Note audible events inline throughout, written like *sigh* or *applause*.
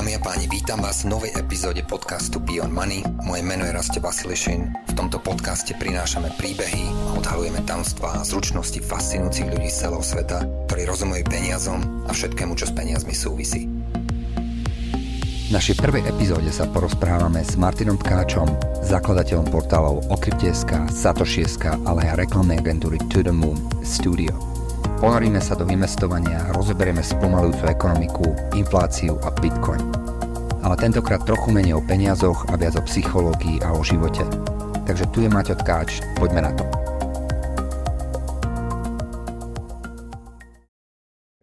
Dámy a páni, vítam vás v novej epizóde podcastu Beyond Money. Moje meno je Raste Vasilišin. V tomto podcaste prinášame príbehy a odhalujeme tamstvá a zručnosti fascinujúcich ľudí z celého sveta, ktorí rozumejú peniazom a všetkému, čo s peniazmi súvisí. V našej prvej epizóde sa porozprávame s Martinom Tkáčom, zakladateľom portálov Okrypteska, Satošieska, ale aj reklamnej agentúry To The Moon Studio. Ponoríme sa do investovania a rozoberieme spomalujúcu ekonomiku, infláciu a bitcoin. Ale tentokrát trochu menej o peniazoch a viac o psychológii a o živote. Takže tu je Maťo Tkáč, poďme na to.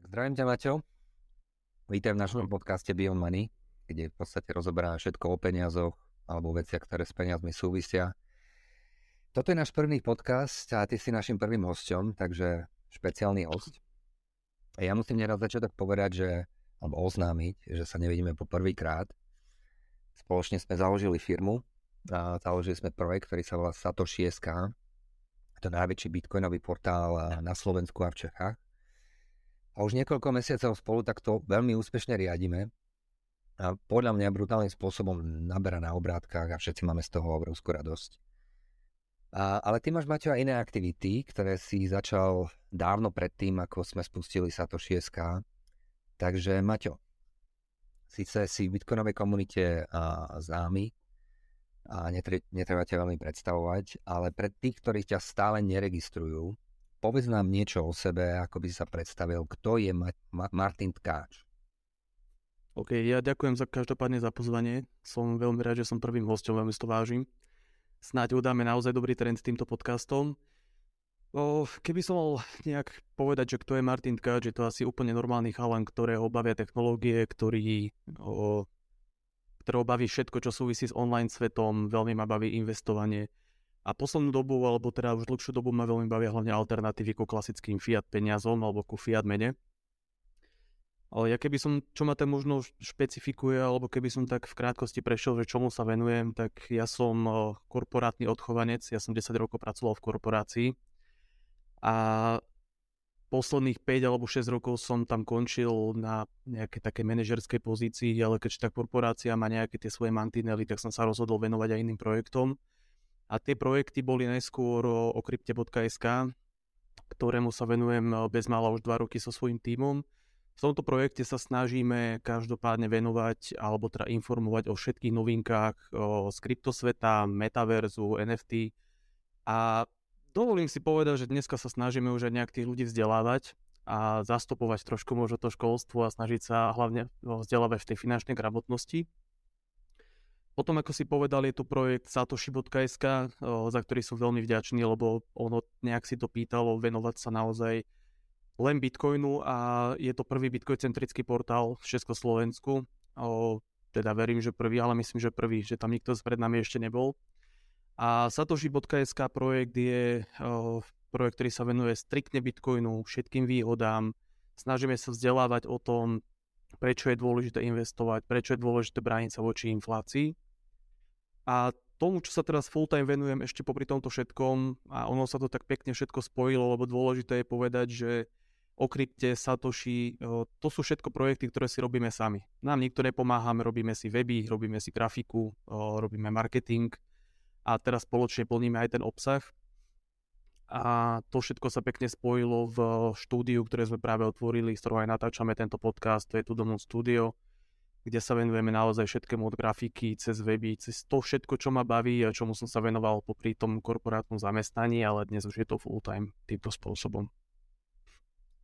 Zdravím ťa Maťo. Vítaj v našom podcaste Beyond Money, kde v podstate rozoberáme všetko o peniazoch alebo veciach, ktoré s peniazmi súvisia. Toto je náš prvý podcast a ty si našim prvým hosťom, takže špeciálny host. A ja musím neraz začiatok povedať, že, alebo oznámiť, že sa nevidíme po prvýkrát. Spoločne sme založili firmu, a založili sme projekt, ktorý sa volá Satoshi.sk. Je to najväčší bitcoinový portál na Slovensku a v Čechách. A už niekoľko mesiacov spolu takto veľmi úspešne riadime. A podľa mňa brutálnym spôsobom naberá na obrátkach a všetci máme z toho obrovskú radosť. Ale ty máš, Maťo, aj iné aktivity, ktoré si začal dávno predtým, ako sme spustili Satoshi SK. Takže, Maťo, síce si v Bitcoinovej komunite a, známy a netre, netreba ťa veľmi predstavovať, ale pre tých, ktorí ťa stále neregistrujú, povedz nám niečo o sebe, ako by sa predstavil, kto je Ma- Ma- Martin Tkáč. OK, ja ďakujem za každopádne za pozvanie. Som veľmi rád, že som prvým hostom, veľmi to vážim snáď udáme naozaj dobrý trend týmto podcastom. O, keby som mal nejak povedať, že kto je Martin Tkač, je to asi úplne normálny chalan, ktorého bavia technológie, ktorý, o, ktorého baví všetko, čo súvisí s online svetom, veľmi ma baví investovanie. A poslednú dobu, alebo teda už dlhšiu dobu ma veľmi bavia hlavne alternatívy ku klasickým fiat peniazom alebo ku fiat mene. Ale ja keby som, čo ma tam možno špecifikuje, alebo keby som tak v krátkosti prešiel, že čomu sa venujem, tak ja som korporátny odchovanec, ja som 10 rokov pracoval v korporácii. A posledných 5 alebo 6 rokov som tam končil na nejakej také manažerskej pozícii, ale keďže tá korporácia má nejaké tie svoje mantinely, tak som sa rozhodol venovať aj iným projektom. A tie projekty boli najskôr o krypte.sk, ktorému sa venujem bezmála už 2 roky so svojím tímom v tomto projekte sa snažíme každopádne venovať alebo teda informovať o všetkých novinkách o, z kryptosveta, metaverzu, NFT a dovolím si povedať, že dneska sa snažíme už aj nejak tých ľudí vzdelávať a zastupovať trošku možno to školstvo a snažiť sa hlavne vzdelávať v tej finančnej gramotnosti. Potom, ako si povedal, je tu projekt satoshi.sk, za ktorý som veľmi vďačný, lebo ono nejak si to pýtalo venovať sa naozaj len Bitcoinu a je to prvý Bitcoin-centrický portál v Československu. O, teda verím, že prvý, ale myslím, že prvý, že tam nikto pred nami ešte nebol. A Satoshi.sk projekt je o, projekt, ktorý sa venuje striktne Bitcoinu, všetkým výhodám. Snažíme sa vzdelávať o tom, prečo je dôležité investovať, prečo je dôležité brániť sa voči inflácii. A tomu, čo sa teraz full time venujem ešte popri tomto všetkom, a ono sa to tak pekne všetko spojilo, lebo dôležité je povedať, že o krypte, Satoshi, to sú všetko projekty, ktoré si robíme sami. Nám nikto nepomáhame, robíme si weby, robíme si grafiku, robíme marketing a teraz spoločne plníme aj ten obsah. A to všetko sa pekne spojilo v štúdiu, ktoré sme práve otvorili, z ktorého aj natáčame tento podcast, to je Tudomon Studio, kde sa venujeme naozaj všetkému od grafiky, cez weby, cez to všetko, čo ma baví a čomu som sa venoval popri tom korporátnom zamestnaní, ale dnes už je to full time týmto spôsobom.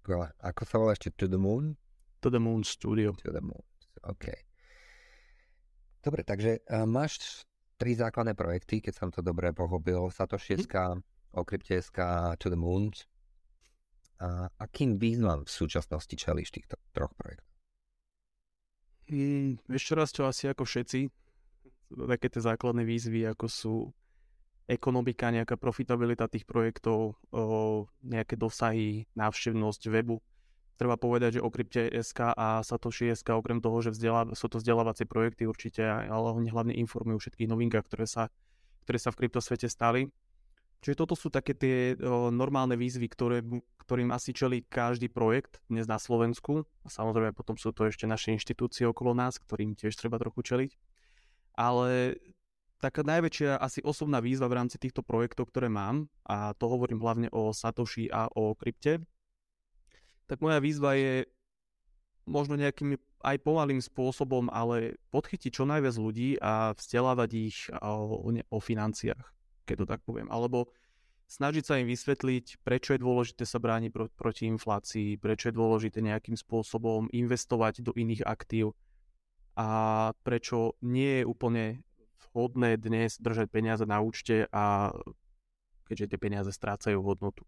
Skvelé. Ako sa volá ešte To the Moon? To the Moon Studio. To the Moon. OK. Dobre, takže uh, máš tri základné projekty, keď som to dobre pochopil. Satoshi.sk, hm. Okrypte.sk To the Moon. A akým výzvam v súčasnosti čelíš týchto troch projektov? Hmm, ešte raz, čo asi ako všetci. Také tie základné výzvy, ako sú ekonomika, nejaká profitabilita tých projektov, o, nejaké dosahy, návštevnosť webu. Treba povedať, že o SK a Satoshi SK, okrem toho, že vzdelá, sú to vzdelávacie projekty určite, ale oni hlavne informujú všetkých novinkách, ktoré sa, ktoré sa v kryptosvete stali, Čiže toto sú také tie o, normálne výzvy, ktoré, ktorým asi čelí každý projekt dnes na Slovensku. A samozrejme potom sú to ešte naše inštitúcie okolo nás, ktorým tiež treba trochu čeliť. Ale taká najväčšia asi osobná výzva v rámci týchto projektov, ktoré mám, a to hovorím hlavne o Satoshi a o krypte, tak moja výzva je možno nejakým aj pomalým spôsobom, ale podchytiť čo najviac ľudí a vzdelávať ich o, o financiách keď to tak poviem. Alebo snažiť sa im vysvetliť, prečo je dôležité sa brániť pro, proti inflácii, prečo je dôležité nejakým spôsobom investovať do iných aktív a prečo nie je úplne vhodné dnes držať peniaze na účte a keďže tie peniaze strácajú hodnotu.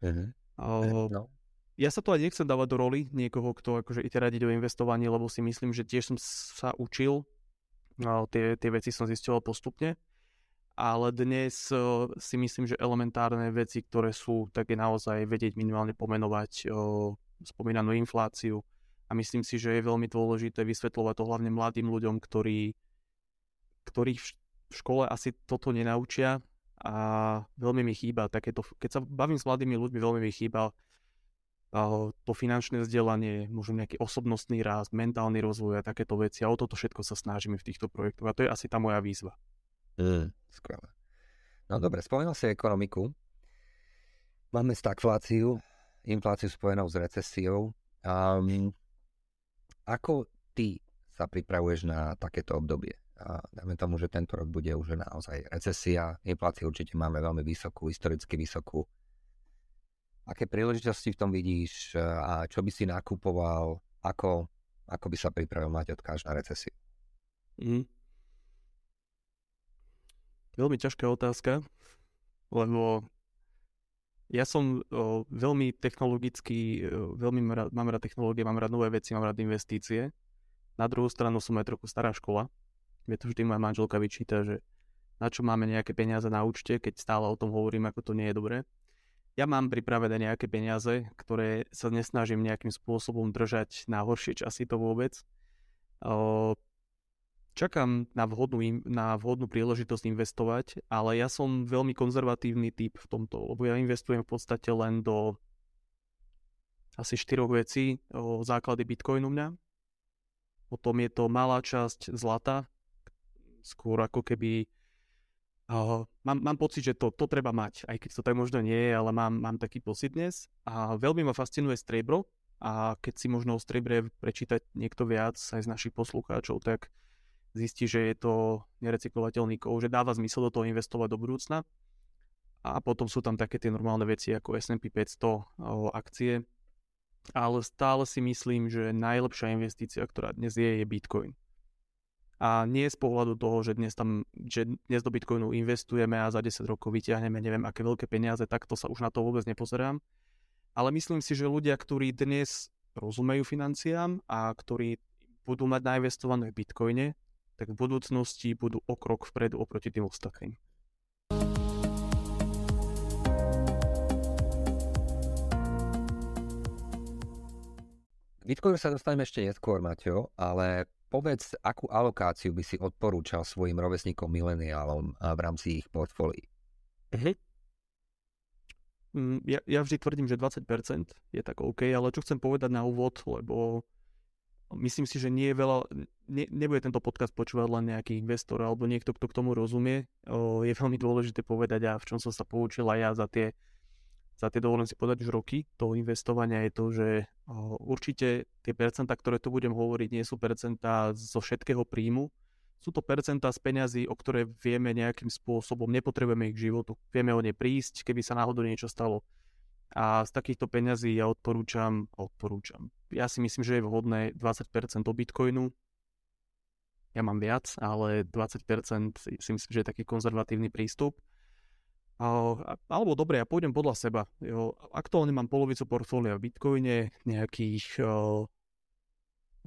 Uh-huh. Uh, no. Ja sa to aj nechcem dávať do roli niekoho, kto akože ide radiť o investovaní, lebo si myslím, že tiež som sa učil, no, tie, tie veci som zistil postupne ale dnes si myslím, že elementárne veci, ktoré sú, tak je naozaj vedieť minimálne pomenovať spomínanú infláciu. A myslím si, že je veľmi dôležité vysvetľovať to hlavne mladým ľuďom, ktorí, ktorých v škole asi toto nenaučia a veľmi mi chýba takéto, keď sa bavím s mladými ľuďmi, veľmi mi chýba to finančné vzdelanie, možno nejaký osobnostný rast, mentálny rozvoj a takéto veci. A o toto všetko sa snažíme v týchto projektoch. A to je asi tá moja výzva. Mm, skvelé. No dobre, spomínal si ekonomiku. Máme stagfláciu, infláciu spojenú s recesiou. Um, ako ty sa pripravuješ na takéto obdobie? A dáme tomu, že tento rok bude už naozaj recesia. Infláciu určite máme veľmi vysokú, historicky vysokú. Aké príležitosti v tom vidíš a čo by si nakupoval? Ako, ako by sa pripravil mať odkáž na recesiu? Mm. Veľmi ťažká otázka, lebo ja som o, veľmi technologický, o, veľmi rád, mám rád technológie, mám rád nové veci, mám rád investície. Na druhú stranu som aj trochu stará škola. Mne to vždy moja manželka vyčíta, že na čo máme nejaké peniaze na účte, keď stále o tom hovorím, ako to nie je dobré. Ja mám pripravené nejaké peniaze, ktoré sa nesnažím nejakým spôsobom držať na horšie časy to vôbec. Čakám na vhodnú, na vhodnú príležitosť investovať, ale ja som veľmi konzervatívny typ v tomto, lebo ja investujem v podstate len do asi štyroch vecí. O základy Bitcoinu mňa, potom je to malá časť zlata, skôr ako keby Uh, mám, mám pocit, že to, to treba mať, aj keď to tak možno nie je, ale mám, mám taký pocit dnes. A veľmi ma fascinuje striebro a keď si možno o striebre prečítať niekto viac aj z našich poslucháčov, tak zistí, že je to nerecyklovateľný kov, že dáva zmysel do toho investovať do budúcna. A potom sú tam také tie normálne veci ako S&P 500 o, akcie. Ale stále si myslím, že najlepšia investícia, ktorá dnes je, je Bitcoin. A nie z pohľadu toho, že dnes, tam, že dnes do Bitcoinu investujeme a za 10 rokov vyťahneme neviem aké veľké peniaze, tak to sa už na to vôbec nepozerám. Ale myslím si, že ľudia, ktorí dnes rozumejú financiám a ktorí budú mať nainvestované v Bitcoine, tak v budúcnosti budú o krok vpredu oproti tým ostatným. Bitcoinu sa dostaneme ešte neskôr, Maťo, ale povedz, akú alokáciu by si odporúčal svojim rovesníkom mileniálom v rámci ich portfólií? Uh-huh. Ja, ja vždy tvrdím, že 20% je tak OK, ale čo chcem povedať na úvod, lebo myslím si, že nie je veľa, ne, nebude tento podcast počúvať len nejaký investor alebo niekto, kto k tomu rozumie. O, je veľmi dôležité povedať a v čom som sa poučil aj ja za tie, za tie dovolím si povedať už roky toho investovania je to, že určite tie percentá, ktoré tu budem hovoriť, nie sú percentá zo všetkého príjmu, sú to percentá z peňazí, o ktoré vieme nejakým spôsobom, nepotrebujeme ich k životu. Vieme o ne prísť, keby sa náhodou niečo stalo a z takýchto peňazí ja odporúčam, odporúčam. Ja si myslím, že je vhodné 20% do Bitcoinu. Ja mám viac, ale 20% si myslím, že je taký konzervatívny prístup. Alebo dobre, ja pôjdem podľa seba. Jo, aktuálne mám polovicu portfólia v Bitcoine, nejakých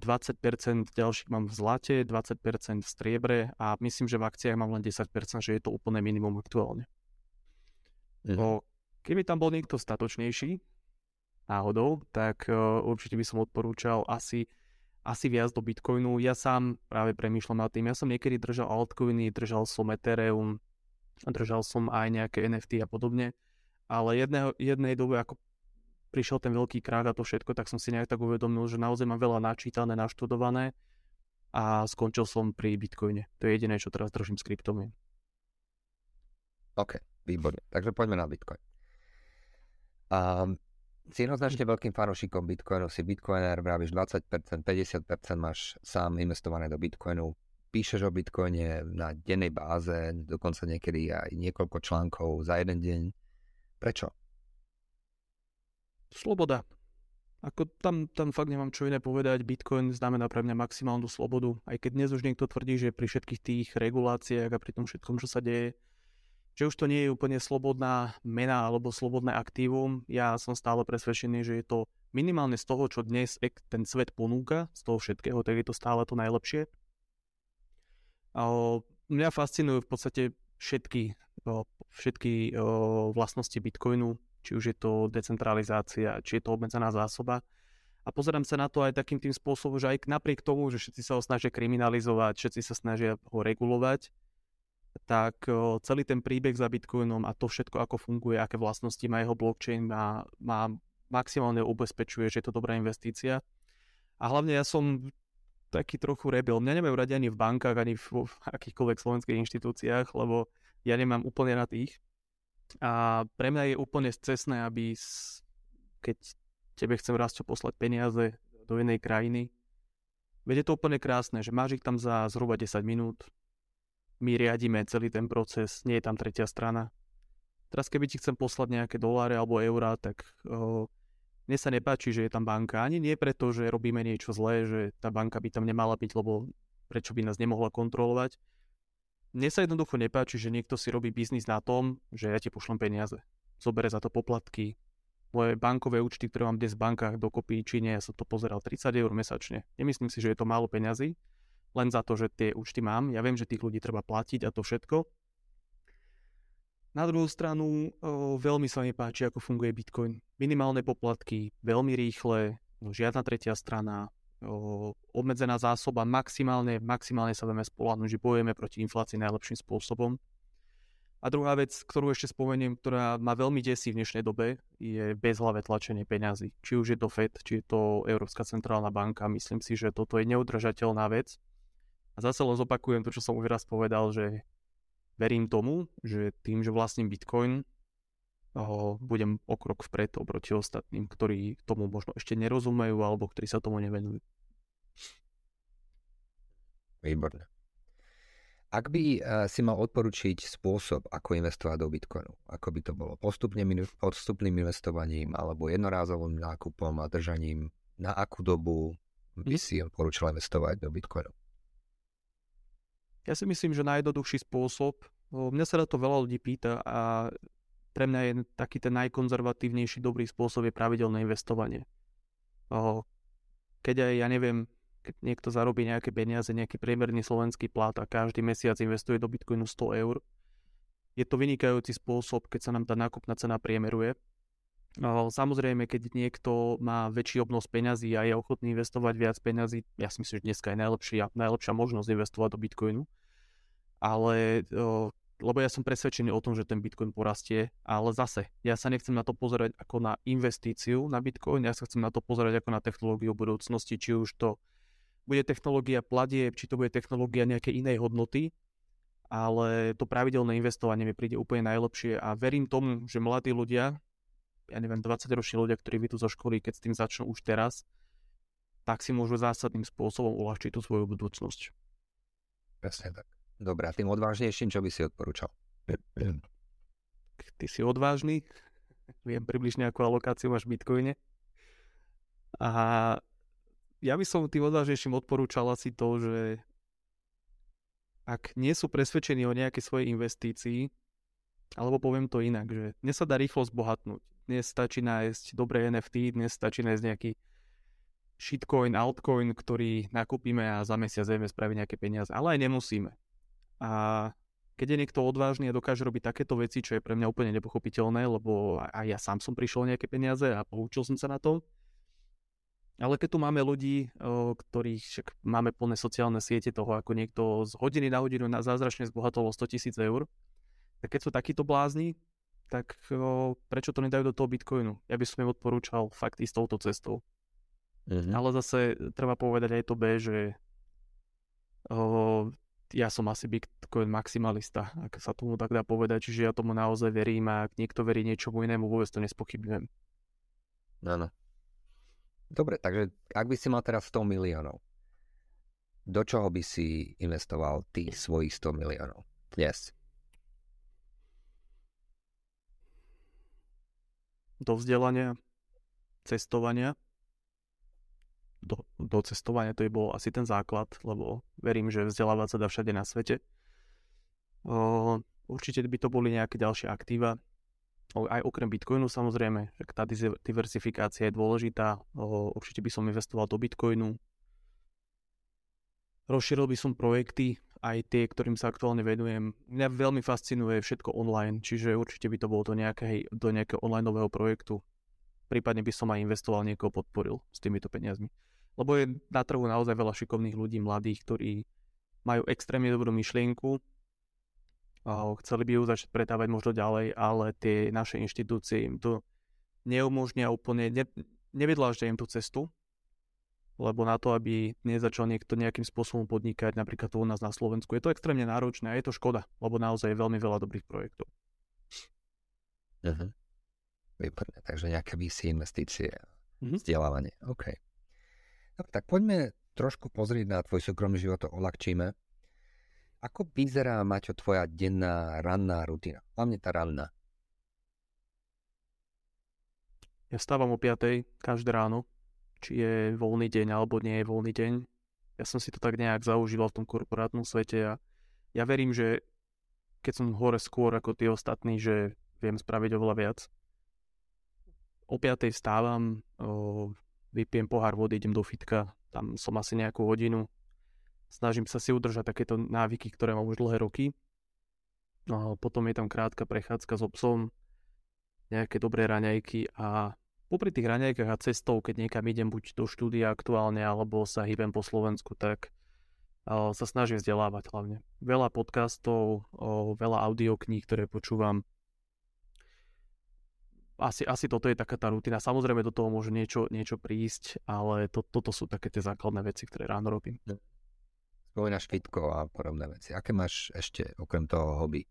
20% ďalších mám v zlate, 20% v striebre a myslím, že v akciách mám len 10%, že je to úplne minimum aktuálne. Mm. Keby tam bol niekto statočnejší, náhodou, tak uh, určite by som odporúčal asi, asi viac do Bitcoinu. Ja sám práve premýšľam nad tým. Ja som niekedy držal altcoiny, držal som Ethereum, držal som aj nejaké NFT a podobne, ale jedného, jednej dobe, ako prišiel ten veľký krát a to všetko, tak som si nejak tak uvedomil, že naozaj mám veľa načítané, naštudované a skončil som pri Bitcoine. To je jediné, čo teraz držím s kryptomien. OK, výborne. Takže poďme na Bitcoin. Um, si jednoznačne veľkým fanúšikom Bitcoinu, si Bitcoiner, vravíš 20%, 50% máš sám investované do Bitcoinu, píšeš o Bitcoine na dennej báze, dokonca niekedy aj niekoľko článkov za jeden deň. Prečo? Sloboda. Ako tam, tam fakt nemám čo iné povedať. Bitcoin znamená pre mňa maximálnu slobodu. Aj keď dnes už niekto tvrdí, že pri všetkých tých reguláciách a pri tom všetkom, čo sa deje, že už to nie je úplne slobodná mena alebo slobodné aktívum. Ja som stále presvedčený, že je to minimálne z toho, čo dnes ten svet ponúka, z toho všetkého, tak je to stále to najlepšie. Mňa fascinujú v podstate všetky, všetky vlastnosti Bitcoinu, či už je to decentralizácia, či je to obmedzená zásoba. A pozerám sa na to aj takým tým spôsobom, že aj napriek tomu, že všetci sa ho snažia kriminalizovať, všetci sa snažia ho regulovať, tak celý ten príbeh za Bitcoinom a to všetko, ako funguje, aké vlastnosti má jeho blockchain, má, má maximálne ubezpečuje, že je to dobrá investícia. A hlavne ja som taký trochu rebel. Mňa nemajú radi ani v bankách, ani v, v akýchkoľvek slovenských inštitúciách, lebo ja nemám úplne na tých. A pre mňa je úplne cestné, aby keď tebe chcem raz čo poslať peniaze do inej krajiny, veď je to úplne krásne, že máš ich tam za zhruba 10 minút, my riadíme celý ten proces, nie je tam tretia strana. Teraz keby ti chcem poslať nejaké doláre alebo eurá, tak o, mne sa nepáči, že je tam banka. Ani nie preto, že robíme niečo zlé, že tá banka by tam nemala byť, lebo prečo by nás nemohla kontrolovať. Mne sa jednoducho nepáči, že niekto si robí biznis na tom, že ja ti pošlem peniaze. Zobere za to poplatky. Moje bankové účty, ktoré mám dnes v bankách dokopy Číne, ja som to pozeral 30 eur mesačne. Nemyslím si, že je to málo peňazí, len za to, že tie účty mám. Ja viem, že tých ľudí treba platiť a to všetko. Na druhú stranu veľmi sa mi páči, ako funguje Bitcoin. Minimálne poplatky, veľmi rýchle, no, žiadna tretia strana, obmedzená zásoba, maximálne, maximálne sa vieme spolahnúť, že bojujeme proti inflácii najlepším spôsobom. A druhá vec, ktorú ešte spomeniem, ktorá ma veľmi desí v dnešnej dobe, je bezhlavé tlačenie peňazí. Či už je to FED, či je to Európska centrálna banka. Myslím si, že toto je neudržateľná vec a zase len zopakujem to, čo som už raz povedal, že verím tomu, že tým, že vlastním Bitcoin, ho budem o krok vpred oproti ostatným, ktorí tomu možno ešte nerozumejú alebo ktorí sa tomu nevenujú. Výborné. Ak by uh, si mal odporučiť spôsob, ako investovať do Bitcoinu, ako by to bolo postupným, postupným investovaním alebo jednorázovým nákupom a držaním, na akú dobu by si odporúčal investovať do Bitcoinu? Ja si myslím, že najjednoduchší spôsob, mňa sa na to veľa ľudí pýta a pre mňa je taký ten najkonzervatívnejší dobrý spôsob je pravidelné investovanie. Keď aj, ja neviem, keď niekto zarobí nejaké peniaze, nejaký priemerný slovenský plat a každý mesiac investuje do Bitcoinu 100 eur, je to vynikajúci spôsob, keď sa nám tá nákupná cena priemeruje. Samozrejme, keď niekto má väčší obnos peňazí a je ochotný investovať viac peňazí, ja si myslím, že dneska je najlepšia, najlepšia možnosť investovať do Bitcoinu. Ale, lebo ja som presvedčený o tom, že ten Bitcoin porastie, ale zase, ja sa nechcem na to pozerať ako na investíciu na Bitcoin, ja sa chcem na to pozerať ako na technológiu budúcnosti, či už to bude technológia platieb, či to bude technológia nejakej inej hodnoty, ale to pravidelné investovanie mi príde úplne najlepšie a verím tomu, že mladí ľudia, ja neviem, 20-roční ľudia, ktorí vyjdú zo školy, keď s tým začnú už teraz, tak si môžu zásadným spôsobom uľahčiť tú svoju budúcnosť. Presne tak. Dobre, a tým odvážnejším, čo by si odporúčal? Ty si odvážny, *laughs* viem približne akú alokáciu máš v Bitcoine. A ja by som tým odvážnejším odporúčal asi to, že ak nie sú presvedčení o nejakej svojej investícii, alebo poviem to inak, že dnes sa dá rýchlo zbohatnúť. Dnes stačí nájsť dobré NFT, dnes stačí nájsť nejaký shitcoin, altcoin, ktorý nakúpime a za mesiac vieme spraviť nejaké peniaze. Ale aj nemusíme. A keď je niekto odvážny a dokáže robiť takéto veci, čo je pre mňa úplne nepochopiteľné, lebo aj ja sám som prišiel nejaké peniaze a poučil som sa na to. Ale keď tu máme ľudí, ktorých však máme plné sociálne siete toho, ako niekto z hodiny na hodinu na zázračne zbohatol 100 tisíc eur, Tak keď sú takíto blázni, tak o, prečo to nedajú do toho Bitcoinu? Ja by som im odporúčal fakt ísť touto cestou. Mm-hmm. Ale zase treba povedať aj to B, že o, ja som asi Bitcoin maximalista, ak sa tomu tak dá povedať, čiže ja tomu naozaj verím a ak niekto verí niečomu inému, vôbec to nespochybňujem. Áno. Dobre, takže ak by si mal teraz 100 miliónov, do čoho by si investoval tých svojich 100 miliónov dnes? Do vzdelania, cestovania. Do, do cestovania to je bol asi ten základ, lebo verím, že vzdelávať sa dá všade na svete. O, určite by to boli nejaké ďalšie aktíva. Aj okrem Bitcoinu samozrejme, že tá diversifikácia je dôležitá. O, určite by som investoval do Bitcoinu. Rozšíril by som projekty, aj tie, ktorým sa aktuálne venujem. Mňa veľmi fascinuje všetko online, čiže určite by to bolo do, nejakej, do nejakého online projektu. Prípadne by som aj investoval, niekoho podporil s týmito peniazmi. Lebo je na trhu naozaj veľa šikovných ľudí, mladých, ktorí majú extrémne dobrú myšlienku a chceli by ju začať pretávať možno ďalej, ale tie naše inštitúcie im to neumožnia úplne, ne, nevedláždia im tú cestu lebo na to, aby nezačal niekto nejakým spôsobom podnikať, napríklad tu u nás na Slovensku, je to extrémne náročné a je to škoda, lebo naozaj je veľmi veľa dobrých projektov. Uh-huh. Výborné, takže nejaké VC investície, uh-huh. vzdelávanie, OK. Dobre, tak poďme trošku pozrieť na tvoj súkromný život, to olakčíme. Ako vyzerá, Maťo, tvoja denná ranná rutina? Hlavne tá ranná. Ja stávam o 5. každé ráno, či je voľný deň alebo nie je voľný deň. Ja som si to tak nejak zaužíval v tom korporátnom svete a ja verím, že keď som hore skôr ako tí ostatní, že viem spraviť oveľa viac. O 5. vstávam, o, vypijem pohár vody, idem do fitka, tam som asi nejakú hodinu. Snažím sa si udržať takéto návyky, ktoré mám už dlhé roky. No, potom je tam krátka prechádzka s obsom, nejaké dobré raňajky a popri tých raňajkách a cestou, keď niekam idem buď do štúdia aktuálne, alebo sa hýbem po Slovensku, tak uh, sa snažím vzdelávať hlavne. Veľa podcastov, uh, veľa audiokníh, ktoré počúvam. Asi, asi toto je taká tá rutina. Samozrejme do toho môže niečo, niečo prísť, ale to, toto sú také tie základné veci, ktoré ráno robím. Spomínaš fitko a podobné veci. Aké máš ešte okrem toho hobby?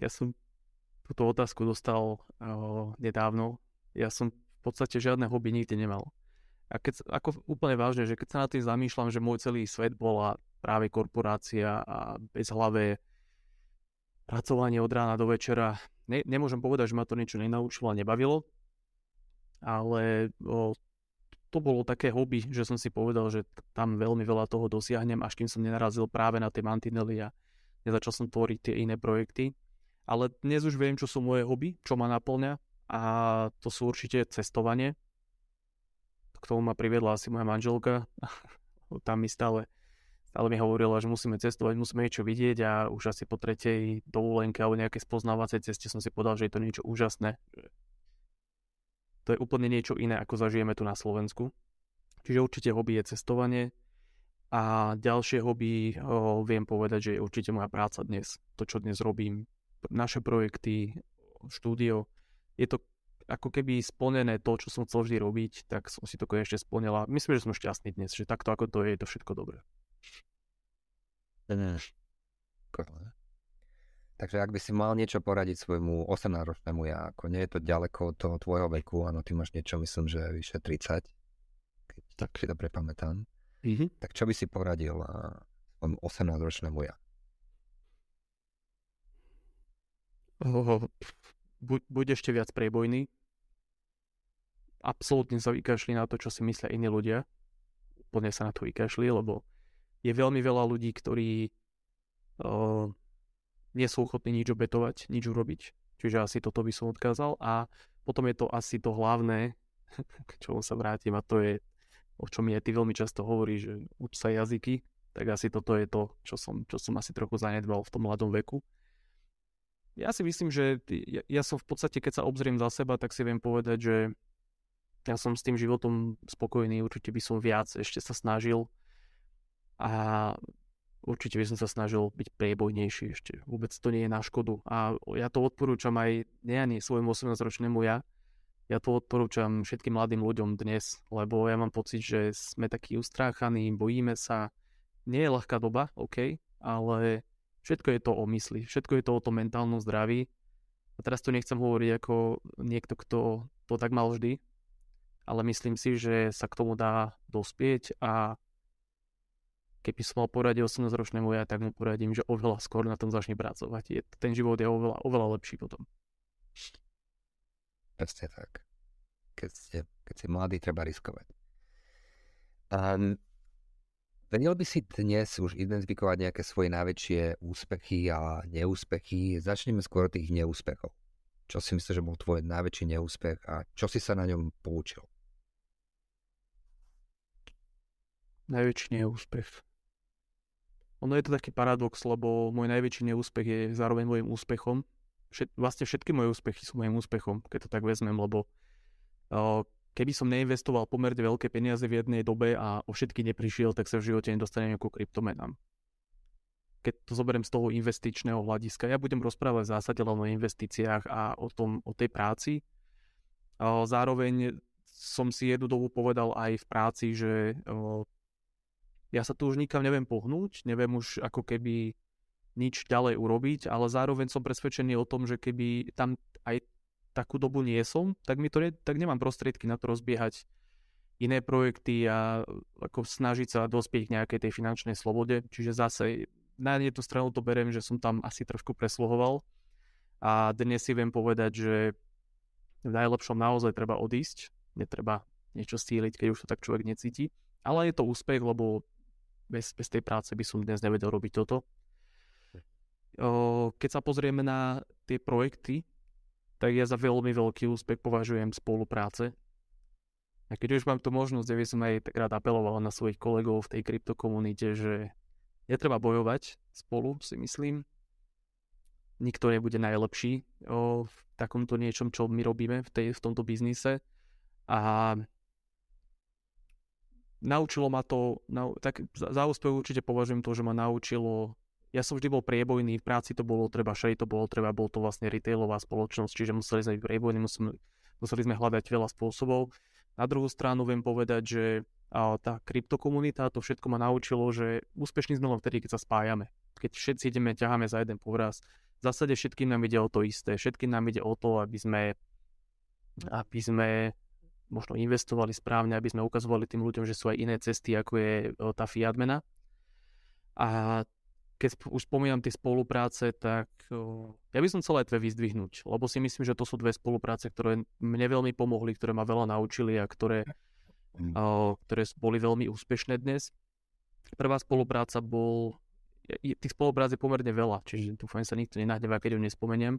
Ja som túto otázku dostal uh, nedávno. Ja som v podstate žiadne hobby nikdy nemal. A keď, ako úplne vážne, že keď sa nad tým zamýšľam, že môj celý svet bola práve korporácia a bezhlavé pracovanie od rána do večera, ne, nemôžem povedať, že ma to niečo nenaučilo a nebavilo, ale o, to bolo také hobby, že som si povedal, že tam veľmi veľa toho dosiahnem, až kým som nenarazil práve na tie mantinely a nezačal som tvoriť tie iné projekty ale dnes už viem, čo sú moje hobby, čo ma naplňa a to sú určite cestovanie. K tomu ma priviedla asi moja manželka. *laughs* Tam mi stále, stále mi hovorila, že musíme cestovať, musíme niečo vidieť a už asi po tretej dovolenke alebo nejakej spoznávacej ceste som si povedal, že je to niečo úžasné. To je úplne niečo iné, ako zažijeme tu na Slovensku. Čiže určite hobby je cestovanie. A ďalšie hobby o, viem povedať, že je určite moja práca dnes. To, čo dnes robím, naše projekty, štúdio, je to ako keby splnené to, čo som chcel vždy robiť, tak som si to konečne splnila. Myslím, že som šťastný dnes, že takto ako to je, je to všetko dobré. Takže ak by si mal niečo poradiť svojmu 18-ročnému ja, ako nie je to ďaleko od toho tvojho veku, áno, ty máš niečo, myslím, že vyše 30, keď tak si dobre pamätám, mm-hmm. tak čo by si poradil svojmu 18-ročnému ja? Buď, buď ešte viac prebojný. Absolútne sa vykašli na to, čo si myslia iní ľudia. Úplne sa na to vykašli, lebo je veľmi veľa ľudí, ktorí uh, nie sú ochotní nič obetovať, nič urobiť. Čiže asi toto by som odkázal. A potom je to asi to hlavné, *laughs* k čomu sa vrátim, a to je, o čom aj ty veľmi často hovorí, že uč sa jazyky, tak asi toto je to, čo som, čo som asi trochu zanedbal v tom mladom veku. Ja si myslím, že ja, ja som v podstate, keď sa obzriem za seba, tak si viem povedať, že ja som s tým životom spokojný, určite by som viac ešte sa snažil. A určite by som sa snažil byť priebojnejší ešte. Vôbec to nie je na škodu. A ja to odporúčam aj nie ani svojmu 18-ročnému ja, ja to odporúčam všetkým mladým ľuďom dnes, lebo ja mám pocit, že sme takí ustráchaní, bojíme sa. Nie je ľahká doba, OK, ale všetko je to o mysli, všetko je to o tom mentálnom zdraví. A teraz to nechcem hovoriť ako niekto, kto to tak mal vždy, ale myslím si, že sa k tomu dá dospieť a keby som mal poradiť 18-ročnému ja, tak mu poradím, že oveľa skôr na tom začne pracovať. Je, ten život je oveľa, oveľa lepší potom. Presne tak. Keď, ste, keď si mladý, treba riskovať. Um, vedel by si dnes už identifikovať nejaké svoje najväčšie úspechy a neúspechy? Začneme skôr tých neúspechov. Čo si myslíš, že bol tvoj najväčší neúspech a čo si sa na ňom poučil? Najväčší neúspech. Ono je to taký paradox, lebo môj najväčší neúspech je zároveň môjim úspechom. Všet, vlastne všetky moje úspechy sú môjim úspechom, keď to tak vezmem, lebo keby som neinvestoval pomerne veľké peniaze v jednej dobe a o všetky neprišiel, tak sa v živote nedostanem ako kryptomenám. Keď to zoberiem z toho investičného hľadiska, ja budem rozprávať v zásade len o investíciách a o, tom, o tej práci. Zároveň som si jednu dobu povedal aj v práci, že ja sa tu už nikam neviem pohnúť, neviem už ako keby nič ďalej urobiť, ale zároveň som presvedčený o tom, že keby tam aj takú dobu nie som, tak mi to ne, tak nemám prostriedky na to rozbiehať iné projekty a ako snažiť sa dospieť k nejakej tej finančnej slobode. Čiže zase na jednu stranu to beriem, že som tam asi trošku presluhoval a dnes si viem povedať, že v najlepšom naozaj treba odísť, netreba niečo stíliť, keď už to tak človek necíti. Ale je to úspech, lebo bez, bez tej práce by som dnes nevedel robiť toto. O, keď sa pozrieme na tie projekty, tak ja za veľmi veľký úspech považujem spolupráce. A keď už mám tu možnosť, ja by som aj rád apeloval na svojich kolegov v tej kryptokomunite, že netreba bojovať spolu, si myslím. Nikto nebude najlepší o, v takomto niečom, čo my robíme v, tej, v tomto biznise. A naučilo ma to, na, tak za, za úspech určite považujem to, že ma naučilo, ja som vždy bol priebojný, v práci to bolo treba, všade to bolo treba, bol to vlastne retailová spoločnosť, čiže museli sme byť priebojní, museli, museli sme hľadať veľa spôsobov. Na druhú stranu viem povedať, že a tá kryptokomunita, to všetko ma naučilo, že úspešní sme len vtedy, keď sa spájame. Keď všetci ideme, ťaháme za jeden povraz. V zásade všetkým nám ide o to isté. Všetkým nám ide o to, aby sme, aby sme možno investovali správne, aby sme ukazovali tým ľuďom, že sú aj iné cesty, ako je tá fiat mena. A keď už spomínam tie spolupráce, tak ja by som chcel aj dve vyzdvihnúť, lebo si myslím, že to sú dve spolupráce, ktoré mne veľmi pomohli, ktoré ma veľa naučili a ktoré, mm. ktoré boli veľmi úspešné dnes. Prvá spolupráca bol, tých spoluprác je pomerne veľa, čiže dúfam, sa nikto nenahnevá, keď ju nespomeniem,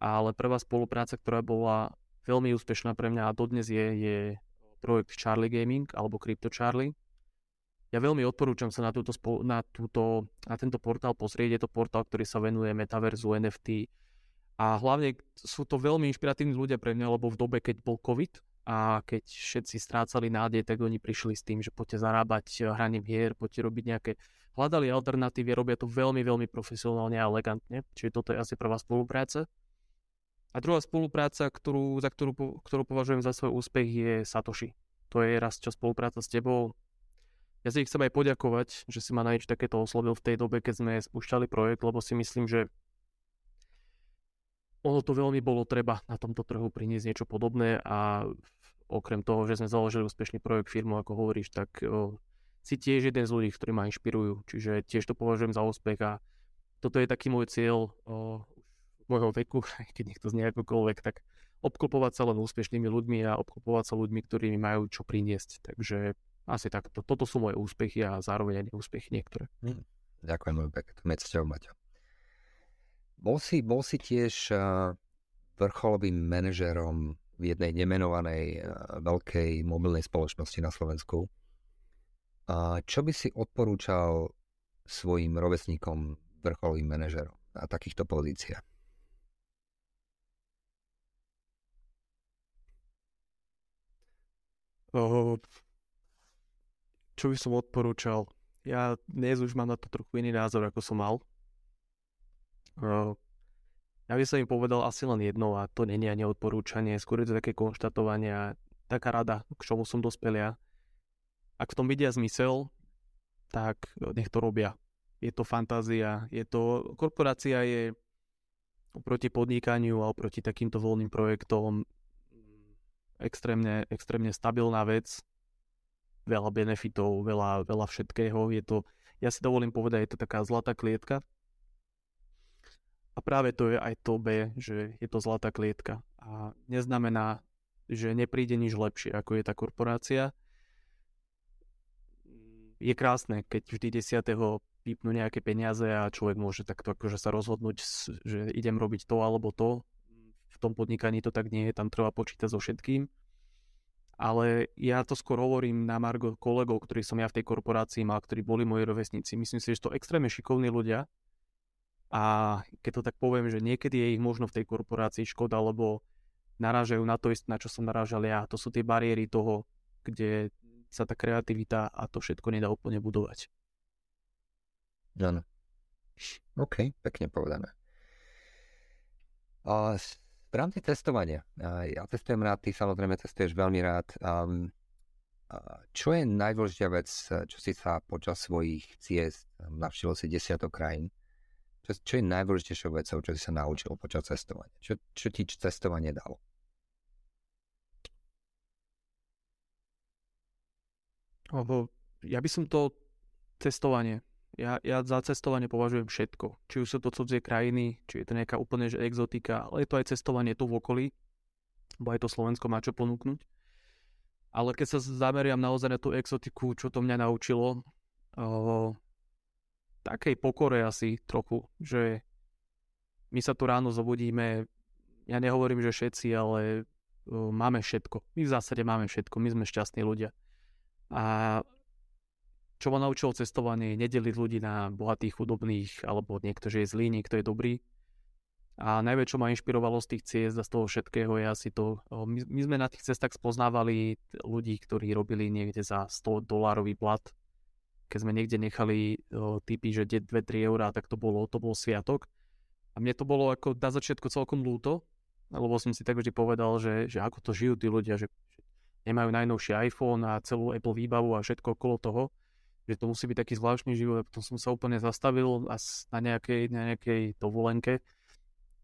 ale prvá spolupráca, ktorá bola veľmi úspešná pre mňa a dodnes je, je projekt Charlie Gaming alebo Crypto Charlie. Ja veľmi odporúčam sa na, túto, na, túto, na tento portál pozrieť. Je to portál, ktorý sa venuje metaverzu, NFT a hlavne sú to veľmi inšpiratívni ľudia pre mňa, lebo v dobe, keď bol COVID a keď všetci strácali nádej, tak oni prišli s tým, že poďte zarábať hraním hier, poďte robiť nejaké... Hľadali alternatívy, robia to veľmi, veľmi profesionálne a elegantne, čiže toto je asi prvá spolupráca. A druhá spolupráca, ktorú, za ktorú, ktorú považujem za svoj úspech, je Satoshi. To je raz čo spolupráca s tebou. Ja si chcem aj poďakovať, že si ma na niečo takéto oslovil v tej dobe, keď sme spúšťali projekt, lebo si myslím, že ono to veľmi bolo treba na tomto trhu priniesť niečo podobné a okrem toho, že sme založili úspešný projekt firmu, ako hovoríš, tak o, si tiež jeden z ľudí, ktorí ma inšpirujú. Čiže tiež to považujem za úspech a toto je taký môj cieľ o, môjho veku, *laughs* keď niekto znie akokoľvek, tak obklopovať sa len úspešnými ľuďmi a obklopovať sa ľuďmi, ktorí mi majú čo priniesť. Takže asi takto. Toto sú moje úspechy a zároveň aj neúspechy niektoré. Hm. Ďakujem veľmi pekne. Mecťou, Maťo. Bol si, bol si tiež uh, vrcholovým manažerom v jednej nemenovanej uh, veľkej mobilnej spoločnosti na Slovensku. Uh, čo by si odporúčal svojim rovesníkom vrcholovým manažerom na takýchto pozíciách? Čo by som odporúčal? ja dnes už mám na to trochu iný názor, ako som mal. Ja by som im povedal asi len jedno a to není ani odporúčanie, skôr je to také konštatovanie a taká rada, k čomu som dospel ja. Ak v tom vidia zmysel, tak nech to robia. Je to fantázia, je to, korporácia je oproti podnikaniu a oproti takýmto voľným projektom extrémne, extrémne stabilná vec, veľa benefitov, veľa, veľa všetkého. Je to, ja si dovolím povedať, je to taká zlatá klietka. A práve to je aj to B, že je to zlatá klietka. A neznamená, že nepríde nič lepšie, ako je tá korporácia. Je krásne, keď vždy 10. pípnu nejaké peniaze a človek môže takto akože sa rozhodnúť, že idem robiť to alebo to. V tom podnikaní to tak nie je, tam treba počítať so všetkým ale ja to skôr hovorím na Margo kolegov, ktorí som ja v tej korporácii mal, ktorí boli moji rovesníci. Myslím si, že to extrémne šikovní ľudia a keď to tak poviem, že niekedy je ich možno v tej korporácii škoda, lebo narážajú na to isté, na čo som narážal ja. To sú tie bariéry toho, kde sa tá kreativita a to všetko nedá úplne budovať. Áno. OK, pekne povedané. A v rámci testovania, ja testujem rád, ty samozrejme testuješ veľmi rád. Čo je najdôležitejšia vec, čo si sa počas svojich ciest, navštívil si desiatok krajín, čo, čo je najdôležitejšou vecou, čo si sa naučil počas cestovania? Čo, čo ti cestovanie dalo? Ja by som to cestovanie ja, ja za cestovanie považujem všetko. Či už sú to cudzie krajiny, či je to nejaká úplne že exotika, ale je to aj cestovanie tu v okolí, bo aj to Slovensko má čo ponúknuť. Ale keď sa zameriam naozaj na tú exotiku, čo to mňa naučilo, o, takej pokore asi trochu, že my sa tu ráno zobudíme, ja nehovorím, že všetci, ale o, máme všetko. My v zásade máme všetko, my sme šťastní ľudia. A čo ma naučilo cestovanie, nedeliť ľudí na bohatých, chudobných, alebo niekto, že je zlý, niekto je dobrý. A najväčšie, čo ma inšpirovalo z tých ciest a z toho všetkého je asi to, my, my sme na tých cestách spoznávali ľudí, ktorí robili niekde za 100 dolárový plat. Keď sme niekde nechali typy, že 2-3 eurá, tak to bolo, to bol sviatok. A mne to bolo ako na začiatku celkom ľúto, lebo som si tak vždy povedal, že, že ako to žijú tí ľudia, že nemajú najnovší iPhone a celú Apple výbavu a všetko okolo toho že to musí byť taký zvláštny život. Potom som sa úplne zastavil na nejakej, na nejakej dovolenke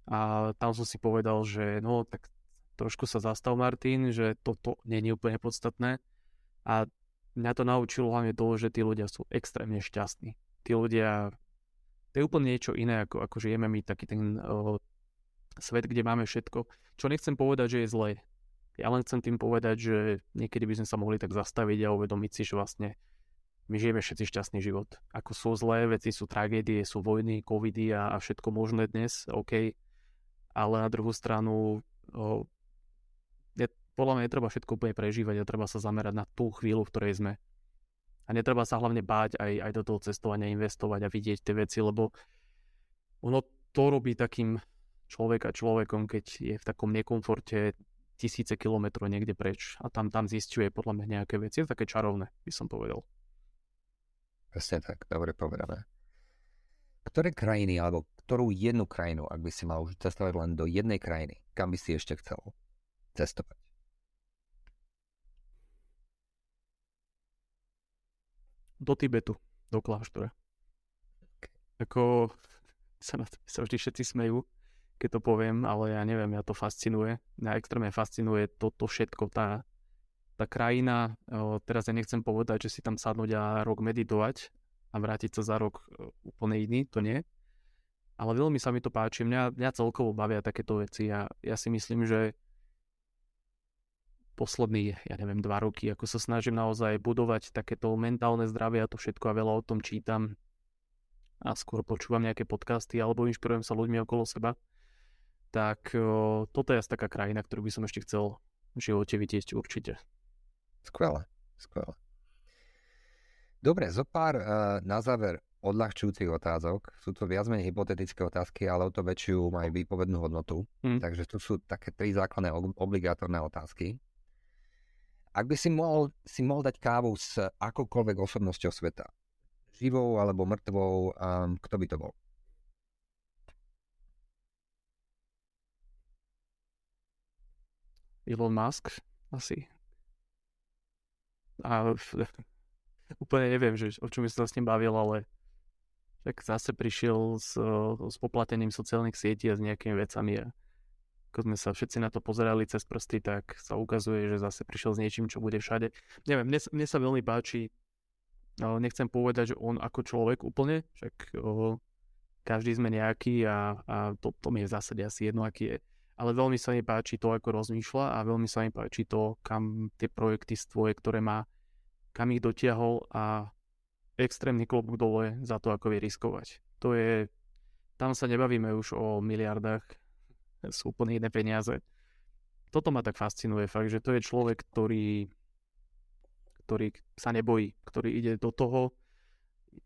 a tam som si povedal, že no tak trošku sa zastav Martin, že toto nie je úplne podstatné a mňa to naučilo hlavne to, že tí ľudia sú extrémne šťastní. Tí ľudia, to je úplne niečo iné, ako, ako žijeme my taký ten o, svet, kde máme všetko. Čo nechcem povedať, že je zlé. Ja len chcem tým povedať, že niekedy by sme sa mohli tak zastaviť a uvedomiť si, že vlastne my žijeme všetci šťastný život. Ako sú zlé veci, sú tragédie, sú vojny, covidy a, a všetko možné dnes, OK. Ale na druhú stranu, o, je, podľa mňa netreba všetko úplne prežívať a treba sa zamerať na tú chvíľu, v ktorej sme. A netreba sa hlavne báť aj, aj do toho cestovania, investovať a vidieť tie veci, lebo ono to robí takým človeka človekom, keď je v takom nekomforte tisíce kilometrov niekde preč a tam, tam zistuje podľa mňa nejaké veci. Je to také čarovné, by som povedal. Presne tak, dobre povedané. Ktoré krajiny, alebo ktorú jednu krajinu, ak by si mal už cestovať len do jednej krajiny, kam by si ešte chcel cestovať? Do Tibetu, do kláštora. Okay. Ako *laughs* sa, na to, sa vždy všetci smejú, keď to poviem, ale ja neviem, ja to fascinuje. Mňa extrémne fascinuje toto všetko, tá, tá krajina, teraz ja nechcem povedať, že si tam sadnúť a rok meditovať a vrátiť sa za rok úplne iný, to nie. Ale veľmi sa mi to páči, mňa, mňa celkovo bavia takéto veci a ja si myslím, že posledný, ja neviem, dva roky, ako sa snažím naozaj budovať takéto mentálne zdravie a to všetko a veľa o tom čítam a skôr počúvam nejaké podcasty alebo inšpirujem sa ľuďmi okolo seba, tak o, toto je asi taká krajina, ktorú by som ešte chcel v živote vidieť určite. Skvelé, skvelé. Dobre, zo pár uh, na záver odľahčujúcich otázok. Sú to viac menej hypotetické otázky, ale o to väčšiu majú výpovednú hodnotu. Mm. Takže tu sú také tri základné obligátorné otázky. Ak by si mohol, si mohol dať kávu s akoukoľvek osobnosťou sveta, živou alebo mŕtvou, um, kto by to bol? Elon Musk asi. A úplne neviem, že, o čom sa s ním bavil, ale tak zase prišiel s, s poplatením sociálnych sietí a s nejakými vecami a ako sme sa všetci na to pozerali cez prsty, tak sa ukazuje, že zase prišiel s niečím, čo bude všade. Neviem, mne, mne sa veľmi páči, nechcem povedať, že on ako človek úplne, však každý sme nejaký a, a to, to mi je v zásade asi jedno, aký je. Ale veľmi sa mi páči to, ako rozmýšľa a veľmi sa mi páči to, kam tie projekty stvoje, ktoré má, kam ich dotiahol a extrémny klobúk dole za to, ako vie riskovať. To je, tam sa nebavíme už o miliardách, *laughs* sú úplne iné peniaze. Toto ma tak fascinuje, fakt, že to je človek, ktorý, ktorý sa nebojí, ktorý ide do toho.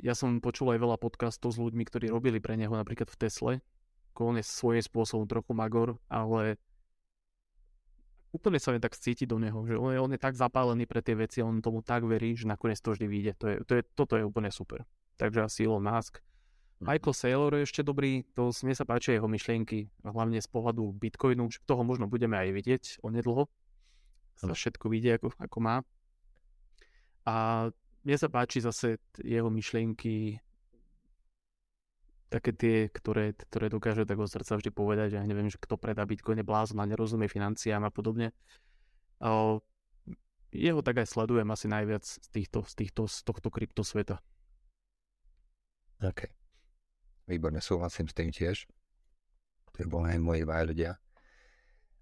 Ja som počul aj veľa podcastov s ľuďmi, ktorí robili pre neho napríklad v Tesle. On je svojím spôsobom trochu magor, ale úplne sa mi tak cíti do neho, že on je, on je tak zapálený pre tie veci, on tomu tak verí, že nakoniec to vždy vyjde. To je, to je, toto je úplne super. Takže asi Elon Musk. Michael Saylor je ešte dobrý, to mne sa páči jeho myšlienky, hlavne z pohľadu Bitcoinu, že toho možno budeme aj vidieť onedlho. Sa všetko vidie, ako, ako má. A mne sa páči zase jeho myšlienky, také tie, ktoré, ktoré dokáže tak od srdca vždy povedať, že ja neviem, že kto predá Bitcoin je blázon a nerozumie financiám a podobne. O, jeho tak aj sledujem asi najviac z, týchto, z, týchto, z tohto kryptosveta. OK. Výborne, súhlasím s tým tiež. To je boli aj moji dva ľudia.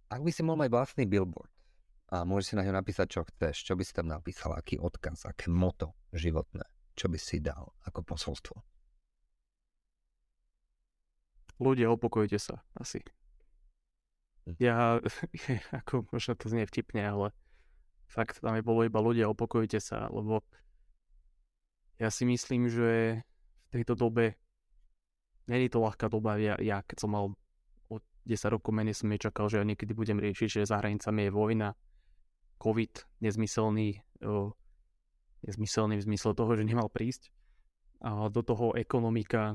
Ak by si mal mať vlastný billboard a môžeš si na ňo napísať, čo chceš, čo by si tam napísal, aký odkaz, aké moto životné, čo by si dal ako posolstvo? Ľudia, upokojte sa, asi. Hm. *laughs* Ja, ako možno to znie vtipne, ale fakt tam je bolo iba ľudia, upokojte sa, lebo ja si myslím, že v tejto dobe Není to ľahká doba, ja, ja keď som mal od 10 rokov menej som nečakal, že ja niekedy budem riešiť, že za hranicami je vojna, COVID, nezmyselný, o, nezmyselný v zmysle toho, že nemal prísť. A do toho ekonomika,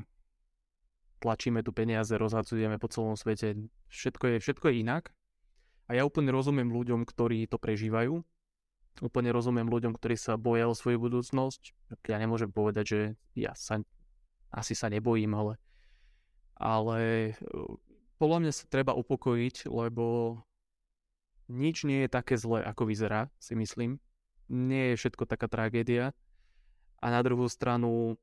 tlačíme tu peniaze, rozhadzujeme po celom svete, všetko je, všetko je inak. A ja úplne rozumiem ľuďom, ktorí to prežívajú. Úplne rozumiem ľuďom, ktorí sa boja o svoju budúcnosť. Ja nemôžem povedať, že ja sa asi sa nebojím, ale ale e, podľa mňa sa treba upokojiť, lebo nič nie je také zlé, ako vyzerá, si myslím. Nie je všetko taká tragédia. A na druhú stranu,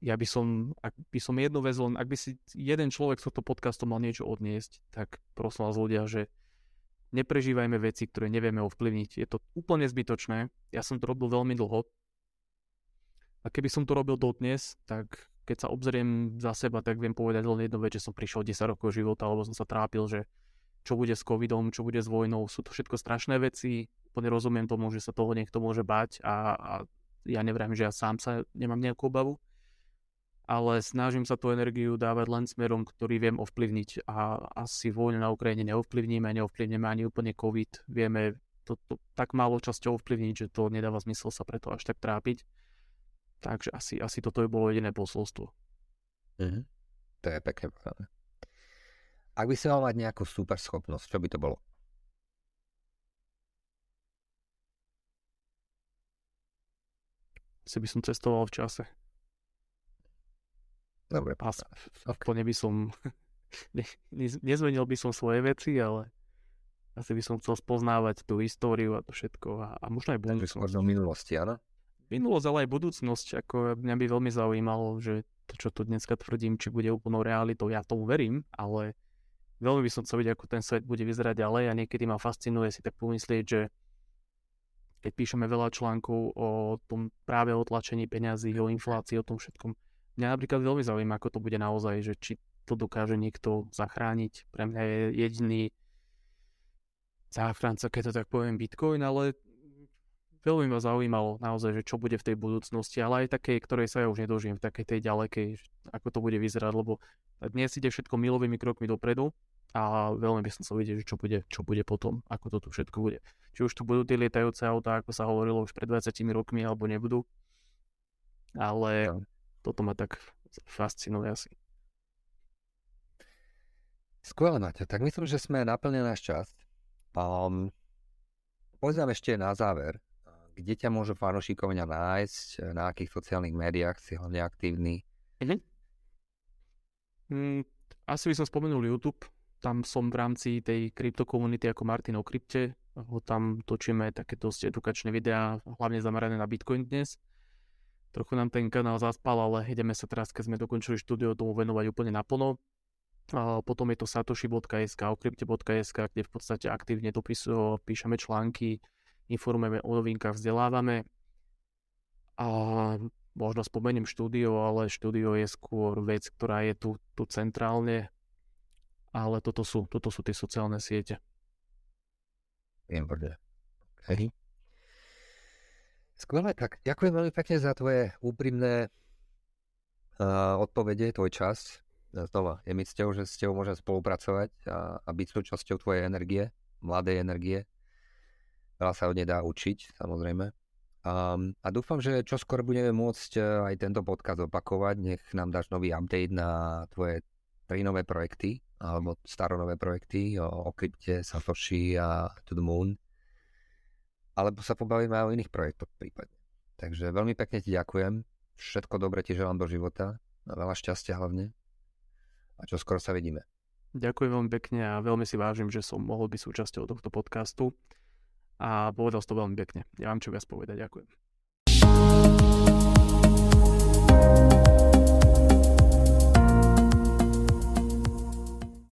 ja by som, ak by som jednu vec len, ak by si jeden človek z tohto podcastu mal niečo odniesť, tak prosím vás ľudia, že neprežívajme veci, ktoré nevieme ovplyvniť. Je to úplne zbytočné. Ja som to robil veľmi dlho. A keby som to robil dodnes, tak keď sa obzriem za seba, tak viem povedať len jednu vec, že som prišiel 10 rokov života, alebo som sa trápil, že čo bude s covidom, čo bude s vojnou, sú to všetko strašné veci, úplne rozumiem tomu, že sa toho niekto môže bať a, a ja nevrám, že ja sám sa nemám nejakú obavu, ale snažím sa tú energiu dávať len smerom, ktorý viem ovplyvniť a asi vojnu na Ukrajine neovplyvníme, neovplyvníme ani úplne COVID, vieme to, to tak málo časťou ovplyvniť, že to nedáva zmysel sa preto až tak trápiť. Takže asi, asi toto by bolo jediné posolstvo. Mm-hmm. To je pekne povedané. Ak by si mal mať nejakú super schopnosť, čo by to bolo? Si by som cestoval v čase. Dobre. A okay. by som... *laughs* ne, ne, nezmenil by som svoje veci, ale asi by som chcel spoznávať tú históriu a to všetko a, a možno aj budúcnosť. Možno minulosti, áno? minulosť, ale aj budúcnosť. Ako mňa by veľmi zaujímalo, že to, čo tu dneska tvrdím, či bude úplnou realitou, ja tomu verím, ale veľmi by som chcel vidieť, ako ten svet bude vyzerať ďalej a niekedy ma fascinuje si tak pomyslieť, že keď píšeme veľa článkov o tom práve o tlačení peňazí, o inflácii, o tom všetkom, mňa napríklad veľmi zaujíma, ako to bude naozaj, že či to dokáže niekto zachrániť. Pre mňa je jediný záchranca, keď to tak poviem, Bitcoin, ale veľmi ma zaujímalo naozaj, že čo bude v tej budúcnosti, ale aj takej, ktorej sa ja už nedožijem, v takej tej ďalekej, ako to bude vyzerať, lebo dnes ide všetko milovými krokmi dopredu a veľmi by som chcel vidieť, že čo bude, čo bude potom, ako to tu všetko bude. Či už tu budú tie lietajúce autá, ako sa hovorilo už pred 20 rokmi, alebo nebudú. ale. Toto ma tak fascinuje asi. Skvelé, Maťo. Tak myslím, že sme naplnili náš čas. Um, povedz nám ešte na záver, kde ťa môžu fanošikovňa nájsť, na akých sociálnych médiách si hlavne aktívny? Mhm. Mm, asi by som spomenul YouTube. Tam som v rámci tej kryptokomunity ako Martin o krypte. Ho tam točíme také dosť edukačné videá, hlavne zamerané na Bitcoin dnes. Trochu nám ten kanál zaspal, ale ideme sa teraz, keď sme dokončili štúdio, tomu venovať úplne naplno. A potom je to satoshi.sk, okrypte.sk, kde v podstate aktívne dopisujú, píšeme články, informujeme o novinkách, vzdelávame. A možno spomeniem štúdio, ale štúdio je skôr vec, ktorá je tu, tu centrálne, ale toto sú, toto sú tie sociálne siete. Výborne. Okay. Skvelé, tak ďakujem veľmi pekne za tvoje úprimné uh, odpovede, tvoj čas. Znova, je mi cťou, že s tebou môžem spolupracovať a, a byť súčasťou tvojej energie, mladej energie. Veľa sa od nej dá učiť, samozrejme. Um, a dúfam, že čoskoro budeme môcť e, aj tento podcast opakovať. Nech nám dáš nový update na tvoje tri nové projekty, alebo staronové projekty o, o krypte, Satoshi a To the Moon. Alebo sa pobavíme aj o iných projektoch prípadne. Takže veľmi pekne ti ďakujem. Všetko dobre ti želám do života. A veľa šťastia hlavne. A čo skoro sa vidíme. Ďakujem veľmi pekne a veľmi si vážim, že som mohol byť súčasťou tohto podcastu a povedal to veľmi pekne. Ja vám čo viac povedať. Ďakujem.